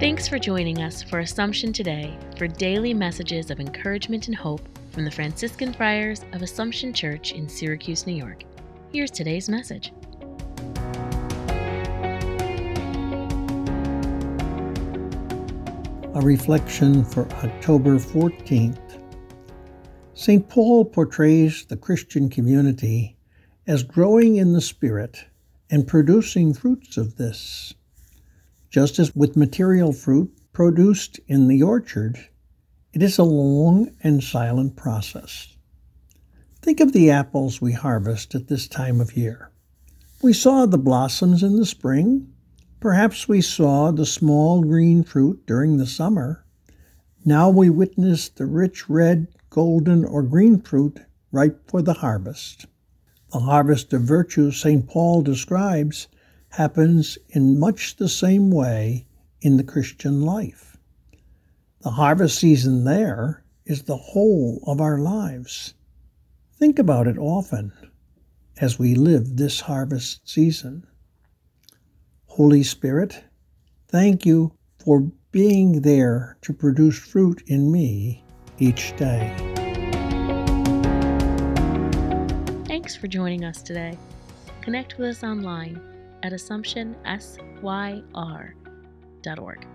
Thanks for joining us for Assumption Today for daily messages of encouragement and hope from the Franciscan Friars of Assumption Church in Syracuse, New York. Here's today's message. A reflection for October 14th. St. Paul portrays the Christian community as growing in the Spirit and producing fruits of this. Just as with material fruit produced in the orchard, it is a long and silent process. Think of the apples we harvest at this time of year. We saw the blossoms in the spring. Perhaps we saw the small green fruit during the summer. Now we witness the rich red, golden, or green fruit ripe for the harvest. The harvest of virtue St. Paul describes happens in much the same way in the Christian life. The harvest season there is the whole of our lives. Think about it often as we live this harvest season. Holy Spirit, thank you for being there to produce fruit in me each day. Thanks for joining us today. Connect with us online at AssumptionSYR.org.